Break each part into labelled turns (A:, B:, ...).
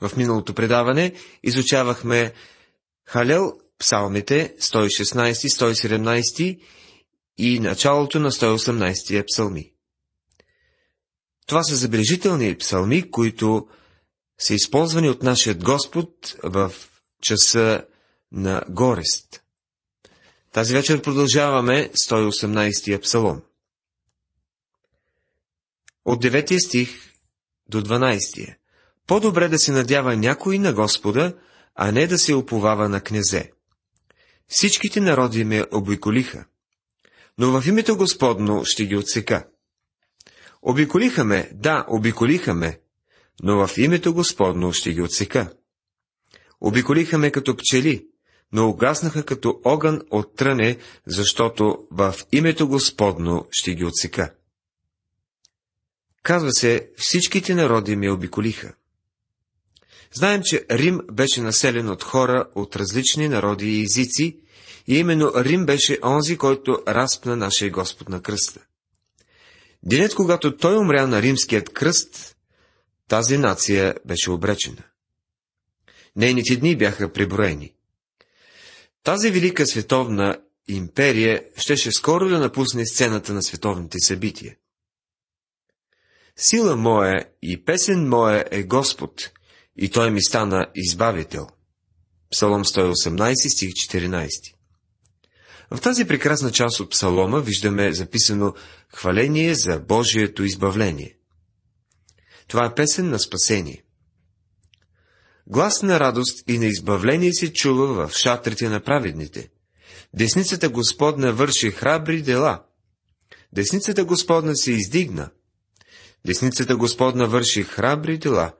A: В миналото предаване изучавахме Халел, псалмите 116, 117 и началото на 118 псалми. Това са забележителни псалми, които са използвани от нашия Господ в часа на горест. Тази вечер продължаваме 118 псалом. От 9 стих до 12. По-добре да се надява някой на Господа, а не да се оповава на князе. Всичките народи ме обиколиха, но в името Господно ще ги отсека. Обиколиха ме, да, обиколиха ме, но в името Господно ще ги отсека. Обиколиха ме като пчели, но угаснаха като огън от тръне, защото в името Господно ще ги отсека. Казва се, всичките народи ме обиколиха. Знаем, че Рим беше населен от хора от различни народи и езици, и именно Рим беше онзи, който разпна нашия Господ на кръста. Денят, когато той умря на римският кръст, тази нация беше обречена. Нейните дни бяха преброени. Тази велика световна империя щеше скоро да напусне сцената на световните събития. Сила моя и песен моя е Господ, и Той ми стана избавител. Псалом 118, стих 14. В тази прекрасна част от псалома виждаме записано хваление за Божието избавление. Това е песен на спасение. Глас на радост и на избавление се чува в шатрите на праведните. Десницата Господна върши храбри дела. Десницата Господна се издигна. Десницата Господна върши храбри дела.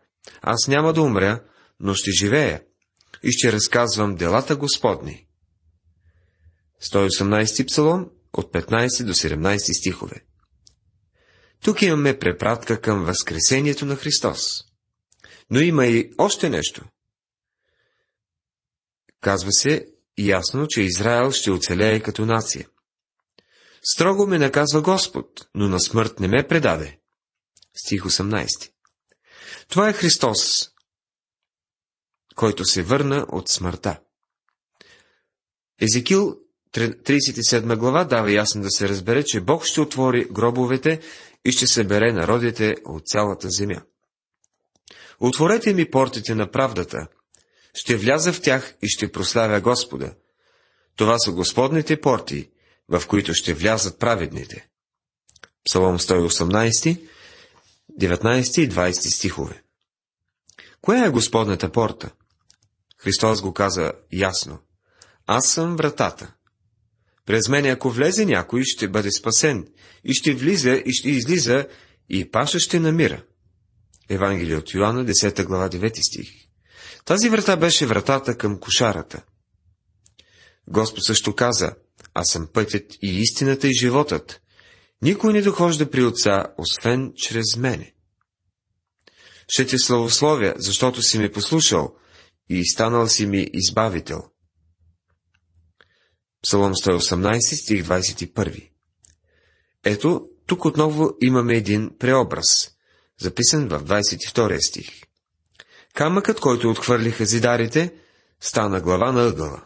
A: Аз няма да умря, но ще живея и ще разказвам делата Господни. 118 псалом от 15 до 17 стихове. Тук имаме препратка към Възкресението на Христос. Но има и още нещо. Казва се ясно, че Израел ще оцелее като нация. Строго ме наказва Господ, но на смърт не ме предаде. Стих 18. Това е Христос, който се върна от смъртта. Езекил 37 глава дава ясно да се разбере, че Бог ще отвори гробовете и ще събере народите от цялата земя. Отворете ми портите на правдата, ще вляза в тях и ще прославя Господа. Това са Господните порти, в които ще влязат праведните. Псалом 118, 19 и 20 стихове. Коя е Господната порта? Христос го каза ясно. Аз съм вратата. През мене, ако влезе някой, ще бъде спасен, и ще влиза, и ще излиза, и паша ще намира. Евангелие от Йоанна, 10 глава, 9 стих. Тази врата беше вратата към кошарата. Господ също каза, аз съм пътят и истината и животът. Никой не дохожда при Отца, освен чрез мене. Ще те славословя, защото си ме послушал и станал си ми избавител. Псалом 118, стих 21. Ето, тук отново имаме един преобраз, записан в 22 стих. Камъкът, който отхвърлиха зидарите, стана глава на ъгъла.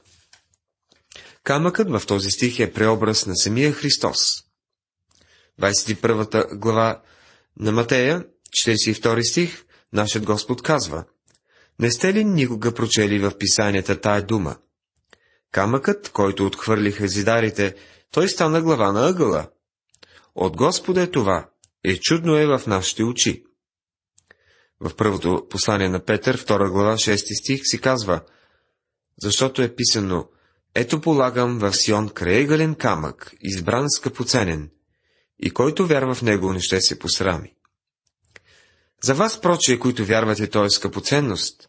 A: Камъкът в този стих е преобраз на самия Христос. 21 глава на Матея, 42 стих, нашият Господ казва, Не сте ли никога прочели в писанията тая дума? Камъкът, който отхвърлиха зидарите, той стана глава на ъгъла. От Господа е това, е чудно е в нашите очи. В първото послание на Петър, 2 глава, 6 стих, си казва, защото е писано, ето полагам в Сион краегален камък, избран скъпоценен, и който вярва в него не ще се посрами. За вас, прочие, които вярвате, то е скъпоценност,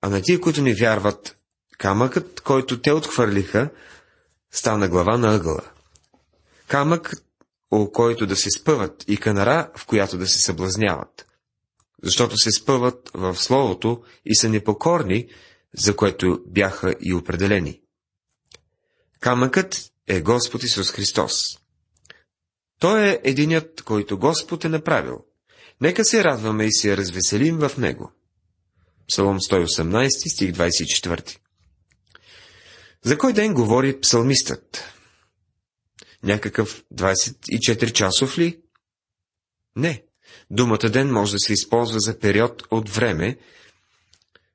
A: а на тия, които не вярват, камъкът, който те отхвърлиха, стана глава на ъгъла. Камък, о който да се спъват, и канара, в която да се съблазняват. Защото се спъват в Словото и са непокорни, за което бяха и определени. Камъкът е Господ Исус Христос. Той е единят, който Господ е направил. Нека се радваме и се развеселим в Него. Псалом 118, стих 24. За кой ден говори псалмистът? Някакъв 24 часов ли? Не. Думата ден може да се използва за период от време,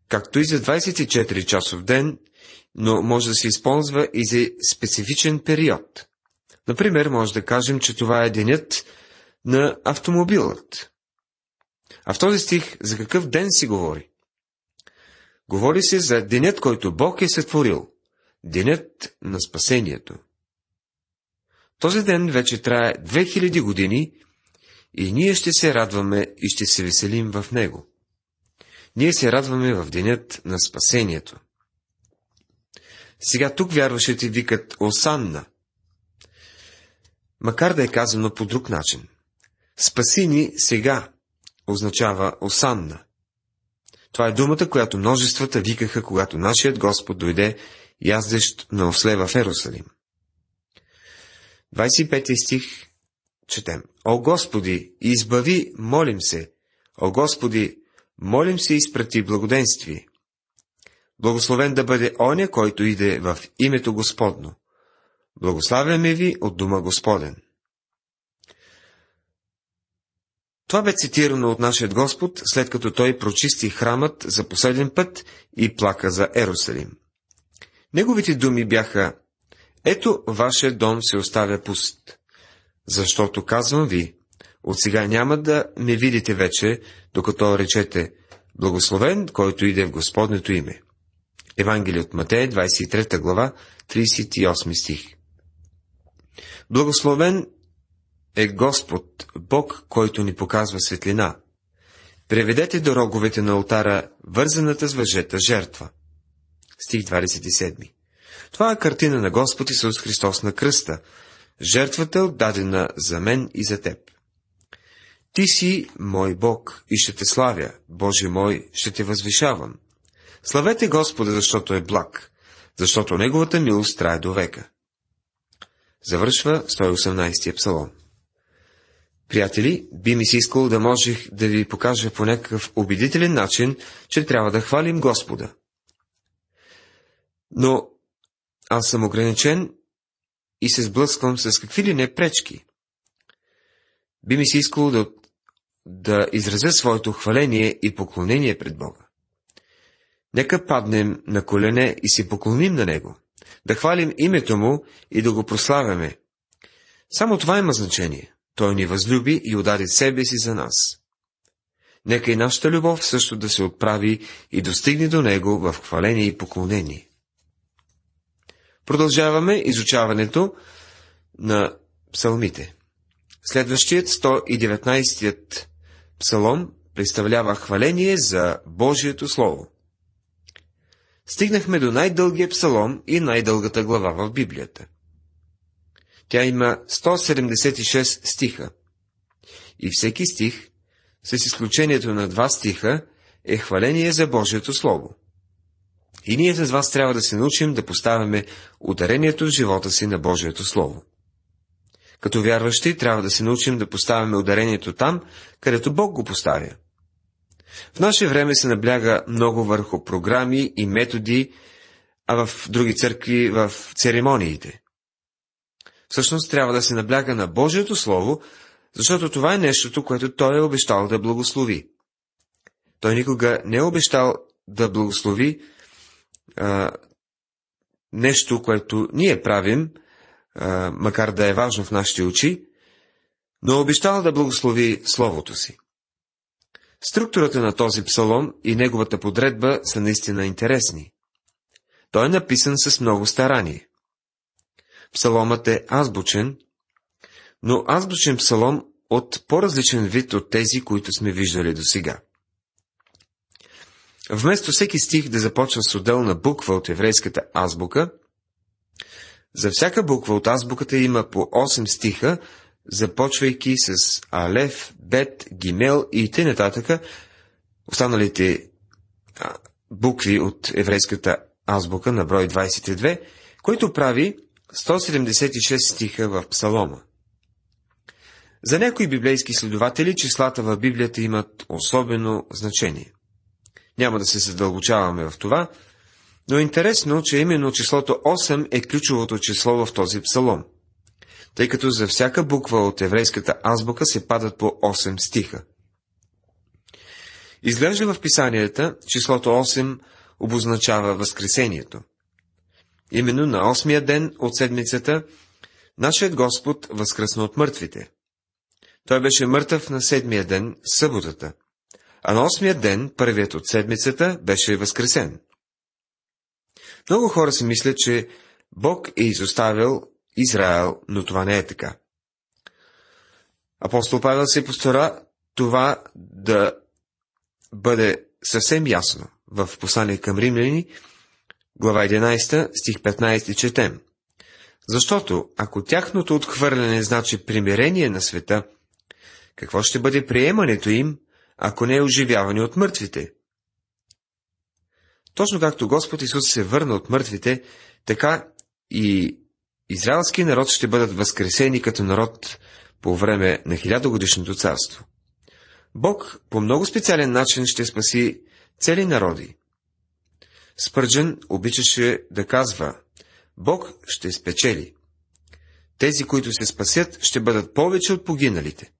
A: както и за 24 часов ден, но може да се използва и за специфичен период. Например, може да кажем, че това е денят на автомобилът. А в този стих за какъв ден си говори? Говори се за денят, който Бог е сътворил. Денят на спасението. Този ден вече трае 2000 години и ние ще се радваме и ще се веселим в него. Ние се радваме в денят на спасението. Сега тук вярващите викат Осанна. Макар да е казано по друг начин. Спаси ни сега означава Осанна. Това е думата, която множествата викаха, когато нашият Господ дойде яздещ на осле в Ерусалим. 25 стих четем. О Господи, избави, молим се. О Господи, молим се, изпрати благоденствие. Благословен да бъде оня, който иде в името Господно. Благославяме ви от дума Господен. Това бе цитирано от нашия Господ, след като той прочисти храмът за последен път и плака за Ерусалим. Неговите думи бяха Ето, вашия дом се оставя пуст, защото казвам ви, от сега няма да ме видите вече, докато речете Благословен, който иде в Господнето име. Евангелие от Матея, 23 глава, 38 стих. Благословен е Господ, Бог, който ни показва светлина. Преведете до роговете на алтара вързаната с въжета жертва. Стих 27. Това е картина на Господ Исус Христос на кръста, жертвата отдадена за мен и за теб. Ти си мой Бог и ще те славя, Боже мой, ще те възвишавам. Славете Господа, защото е благ, защото Неговата милост трае до века. Завършва 118 псалом. Приятели, би ми се искало да можех да ви покажа по някакъв убедителен начин, че трябва да хвалим Господа. Но аз съм ограничен и се сблъсквам с какви ли не пречки. Би ми се искало да, да изразя своето хваление и поклонение пред Бога. Нека паднем на колене и се поклоним на Него, да хвалим името Му и да го прославяме. Само това има значение. Той ни възлюби и удари себе си за нас. Нека и нашата любов също да се отправи и достигне до Него в хваление и поклонение. Продължаваме изучаването на псалмите. Следващият 119-ят псалом представлява хваление за Божието Слово. Стигнахме до най-дългия псалом и най-дългата глава в Библията. Тя има 176 стиха. И всеки стих, с изключението на два стиха, е хваление за Божието Слово. И ние с вас трябва да се научим да поставяме ударението в живота си на Божието Слово. Като вярващи трябва да се научим да поставяме ударението там, където Бог го поставя. В наше време се набляга много върху програми и методи, а в други църкви в церемониите. Всъщност трябва да се набляга на Божието Слово, защото това е нещото, което Той е обещал да благослови. Той никога не е обещал да благослови а, нещо, което ние правим, а, макар да е важно в нашите очи, но обещал да благослови Словото си. Структурата на този псалом и неговата подредба са наистина интересни. Той е написан с много старание. Псаломът е азбучен, но азбучен псалом от по-различен вид от тези, които сме виждали до сега. Вместо всеки стих да започва с отделна буква от еврейската азбука, за всяка буква от азбуката има по 8 стиха, започвайки с Алев, Бет, Гимел и т.н. останалите букви от еврейската азбука на брой 22, който прави 176 стиха в Псалома. За някои библейски следователи числата в Библията имат особено значение. Няма да се задълбочаваме в това, но е интересно, че именно числото 8 е ключовото число в този псалом, тъй като за всяка буква от еврейската азбука се падат по 8 стиха. Изглежда в писанията числото 8 обозначава Възкресението. Именно на осмия ден от седмицата нашият Господ възкръсна от мъртвите. Той беше мъртъв на седмия ден, съботата, а на осмия ден, първият от седмицата, беше възкресен. Много хора си мислят, че Бог е изоставил Израел, но това не е така. Апостол Павел се постара това да бъде съвсем ясно в послание към римляни, глава 11, стих 15 четем. Защото, ако тяхното отхвърляне значи примирение на света, какво ще бъде приемането им, ако не е оживяване от мъртвите? Точно както Господ Исус се върна от мъртвите, така и израелски народ ще бъдат възкресени като народ по време на хилядогодишното царство. Бог по много специален начин ще спаси цели народи. Спърджен обичаше да казва, Бог ще спечели. Тези, които се спасят, ще бъдат повече от погиналите.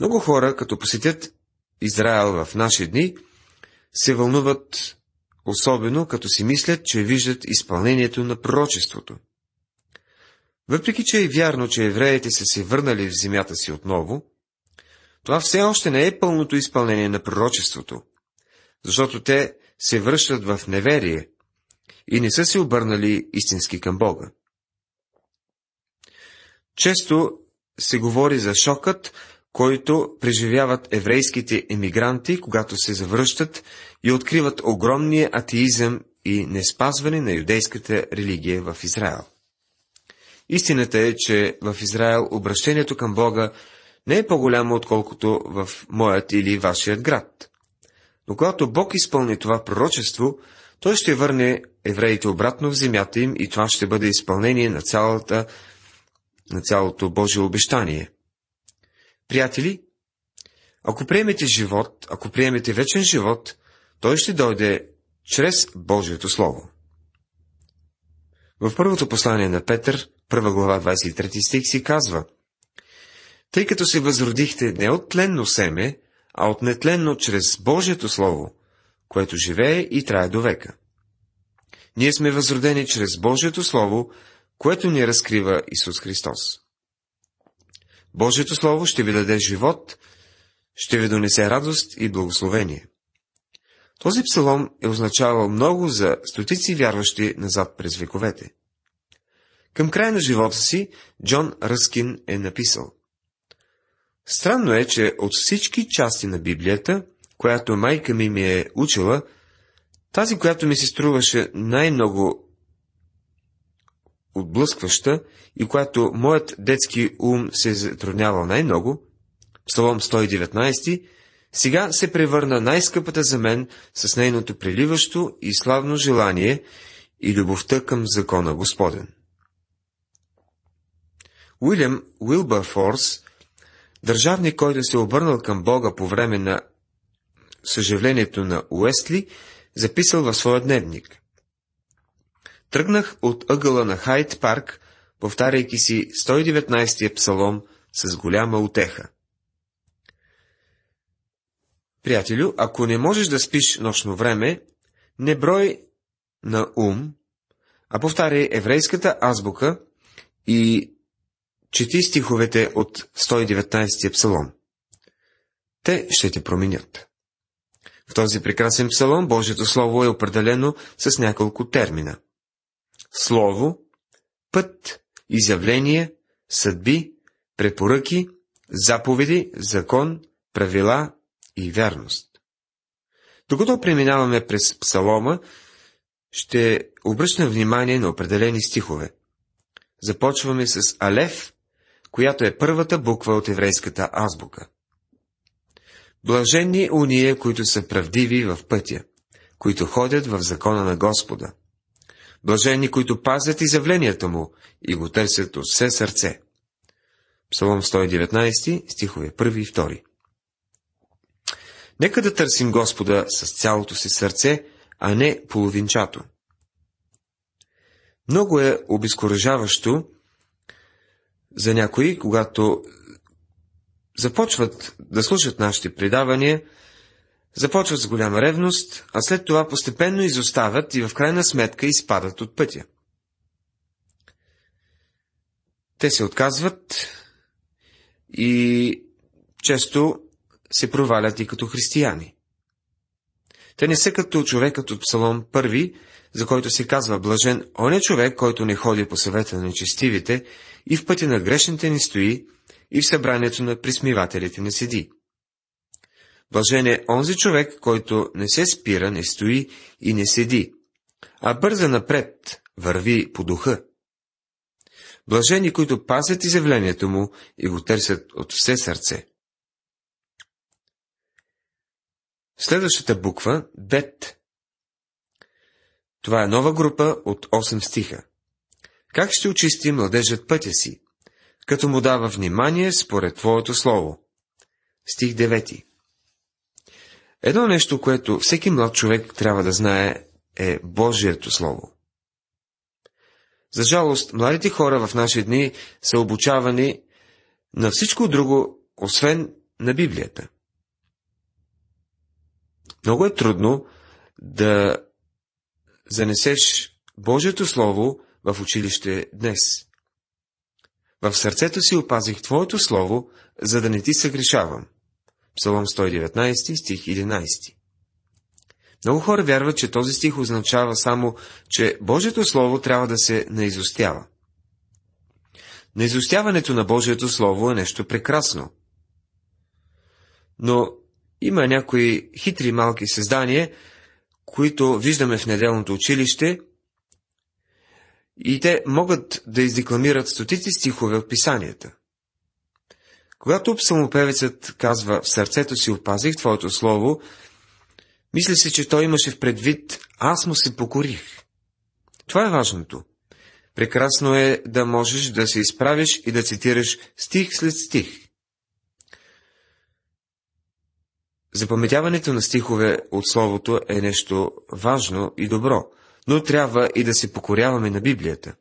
A: Много хора, като посетят Израел в наши дни, се вълнуват особено като си мислят, че виждат изпълнението на пророчеството. Въпреки, че е вярно, че евреите са се върнали в земята си отново, това все още не е пълното изпълнение на пророчеството, защото те се връщат в неверие и не са се обърнали истински към Бога. Често се говори за шокът, който преживяват еврейските емигранти, когато се завръщат и откриват огромния атеизъм и неспазване на юдейската религия в Израел. Истината е, че в Израел обращението към Бога не е по-голямо, отколкото в моят или вашият град. Но когато Бог изпълни това пророчество, той ще върне евреите обратно в земята им и това ще бъде изпълнение на, цялата, на цялото Божие обещание. Приятели, ако приемете живот, ако приемете вечен живот, той ще дойде чрез Божието Слово. В първото послание на Петър, първа глава 23 стих си казва – тъй като се възродихте не от тленно семе, а от нетленно чрез Божието Слово, което живее и трае до века. Ние сме възродени чрез Божието Слово, което ни разкрива Исус Христос. Божието Слово ще ви даде живот, ще ви донесе радост и благословение. Този псалом е означавал много за стотици вярващи назад през вековете. Към края на живота си Джон Ръскин е написал Странно е, че от всички части на Библията, която майка ми ми е учила, тази, която ми се струваше най-много отблъскваща и която моят детски ум се затруднявал най-много, Псалом 119, сега се превърна най-скъпата за мен с нейното преливащо и славно желание и любовта към закона Господен. Уилям Уилбърфорс Държавник, който се е обърнал към Бога по време на съживлението на Уестли, записал в своя дневник. Тръгнах от ъгъла на Хайт парк, повтаряйки си 119-я псалом с голяма утеха. Приятелю, ако не можеш да спиш нощно време, не брой на ум, а повтаряй еврейската азбука и Чети стиховете от 119 псалом. Те ще те променят. В този прекрасен псалом Божието Слово е определено с няколко термина. Слово, път, изявление, съдби, препоръки, заповеди, закон, правила и вярност. Докато преминаваме през псалома, ще обръщам внимание на определени стихове. Започваме с Алев която е първата буква от еврейската азбука. Блаженни уния, които са правдиви в пътя, които ходят в закона на Господа. Блажени, които пазят изявленията му и го търсят от все сърце. Псалом 119, стихове 1 и 2. Нека да търсим Господа с цялото си сърце, а не половинчато. Много е обезкуражаващо за някои, когато започват да слушат нашите предавания, започват с голяма ревност, а след това постепенно изоставят и в крайна сметка изпадат от пътя. Те се отказват и често се провалят и като християни. Те не са като човекът от Псалом първи, за който се казва блажен, он е човек, който не ходи по съвета на нечестивите и в пътя на грешните не стои и в събранието на присмивателите не седи. Блажен е онзи човек, който не се спира, не стои и не седи, а бърза напред, върви по духа. Блажени, които пазят изявлението му и го търсят от все сърце. Следващата буква – Бет. Това е нова група от 8 стиха. Как ще очисти младежът пътя си? Като му дава внимание според Твоето Слово. Стих 9. Едно нещо, което всеки млад човек трябва да знае, е Божието Слово. За жалост, младите хора в наши дни са обучавани на всичко друго, освен на Библията. Много е трудно да занесеш Божието Слово в училище днес. В сърцето си опазих Твоето Слово, за да не ти съгрешавам. Псалом 119, стих 11. Много хора вярват, че този стих означава само, че Божието Слово трябва да се наизостява. Наизостяването на Божието Слово е нещо прекрасно. Но има някои хитри малки създания, които виждаме в неделното училище, и те могат да издекламират стотици стихове от писанията. Когато псалмопевецът казва в сърцето си опазих Твоето Слово, мисля си, че той имаше в предвид аз му се покорих. Това е важното. Прекрасно е да можеш да се изправиш и да цитираш стих след стих. Запаметяването на стихове от Словото е нещо важно и добро, но трябва и да се покоряваме на Библията.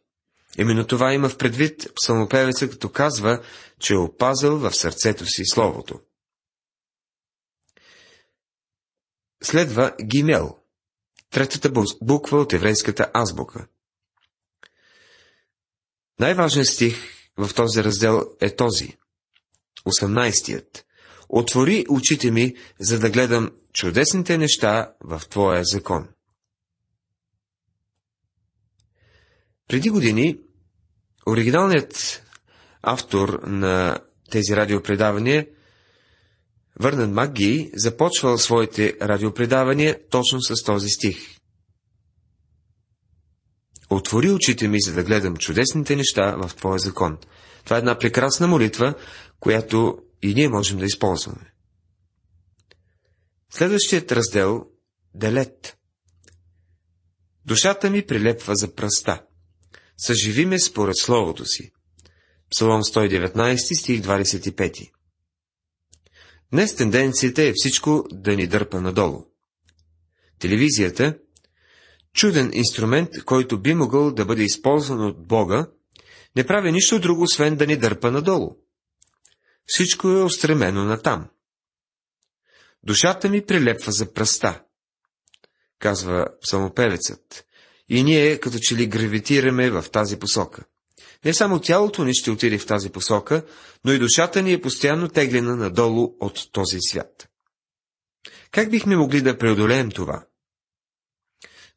A: Именно това има в предвид псалмопевеца, като казва, че е опазал в сърцето си Словото. Следва Гимел, третата буква от еврейската азбука. Най-важният стих в този раздел е този, 18-тият. Отвори очите ми, за да гледам чудесните неща в Твоя закон. Преди години, оригиналният автор на тези радиопредавания, Върнан Макги, започвал своите радиопредавания точно с този стих. Отвори очите ми, за да гледам чудесните неща в Твоя закон. Това е една прекрасна молитва, която и ние можем да използваме. Следващият раздел – Делет. Душата ми прилепва за пръста. Съживи ме според Словото си. Псалом 119, стих 25. Днес тенденцията е всичко да ни дърпа надолу. Телевизията – чуден инструмент, който би могъл да бъде използван от Бога, не прави нищо друго, освен да ни дърпа надолу. Всичко е устремено натам. Душата ми прилепва за пръста, казва псалмопевецът, и ние като че ли гравитираме в тази посока. Не само тялото ни ще отиде в тази посока, но и душата ни е постоянно теглена надолу от този свят. Как бихме могли да преодолеем това?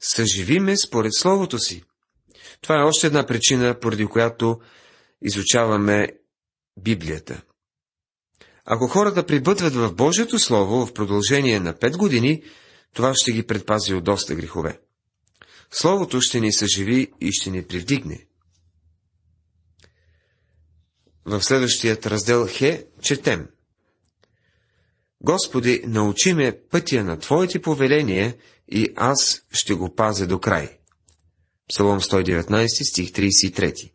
A: Съживиме според Словото си. Това е още една причина, поради която изучаваме Библията. Ако хората прибъдват в Божието Слово в продължение на пет години, това ще ги предпази от доста грехове. Словото ще ни съживи и ще ни привдигне. В следващият раздел Хе четем. Господи, научи ме пътя на Твоите повеления и аз ще го пазя до край. Псалом 119, стих 33.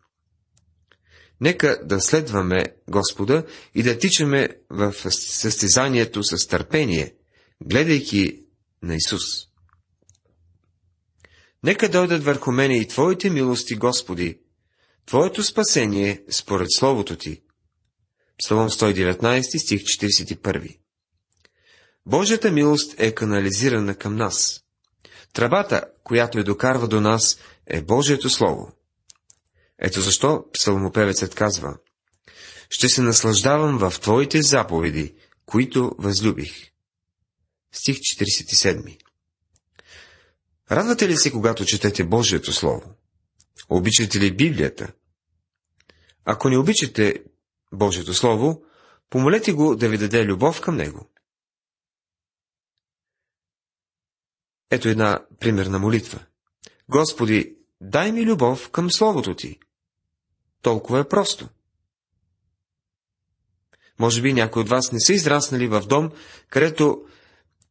A: Нека да следваме Господа и да тичаме в състезанието с търпение, гледайки на Исус. Нека дойдат върху мене и Твоите милости, Господи, Твоето спасение според Словото Ти. Псалом 119, стих 41. Божията милост е канализирана към нас. Тръбата, която е докарва до нас, е Божието Слово. Ето защо псалмопевецът казва Ще се наслаждавам в Твоите заповеди, които възлюбих. Стих 47 Радвате ли се, когато четете Божието Слово? Обичате ли Библията? Ако не обичате Божието Слово, помолете го да ви даде любов към него. Ето една примерна молитва. Господи, дай ми любов към Словото Ти. Толкова е просто. Може би някои от вас не са израснали в дом, където,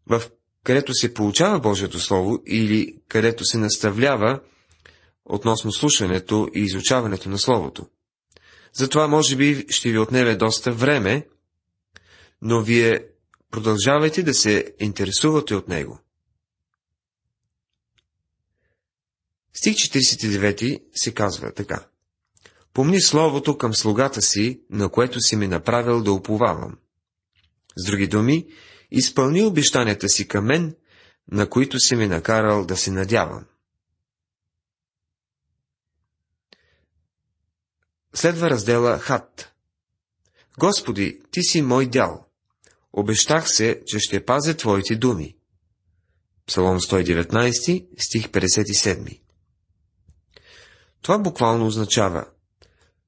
A: в, където се получава Божието Слово или където се наставлява относно слушането и изучаването на Словото. Затова може би ще ви отнеме доста време, но вие продължавайте да се интересувате от него. Стих 49 се казва така. Помни словото към слугата си, на което си ми направил да уповавам. С други думи, изпълни обещанията си към мен, на които си ми накарал да се надявам. Следва раздела Хат. Господи, ти си мой дял. Обещах се, че ще пазя Твоите думи. Псалом 119, стих 57. Това буквално означава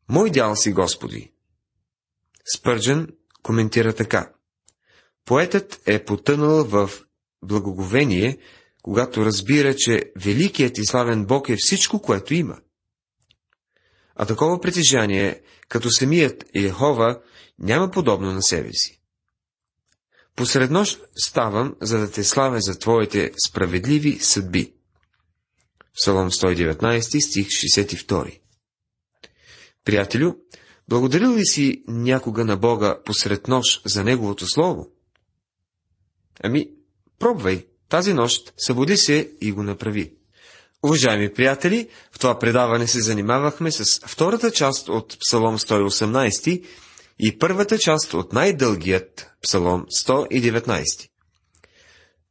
A: Мой дял си, Господи. Спърджен коментира така. Поетът е потънал в благоговение, когато разбира, че великият и славен Бог е всичко, което има. А такова притежание, като самият Йехова, няма подобно на себе си. Посред нощ ставам, за да те славя за твоите справедливи съдби. Псалом 119, стих 62. Приятелю, благодарил ли си някога на Бога посред нощ за Неговото Слово? Ами, пробвай, тази нощ събуди се и го направи. Уважаеми приятели, в това предаване се занимавахме с втората част от Псалом 118 и първата част от най-дългият Псалом 119.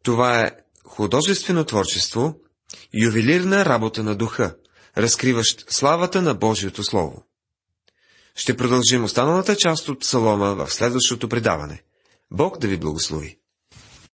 A: Това е художествено творчество, ювелирна работа на духа, разкриващ славата на Божието Слово. Ще продължим останалата част от Псалома в следващото предаване. Бог да ви благослови!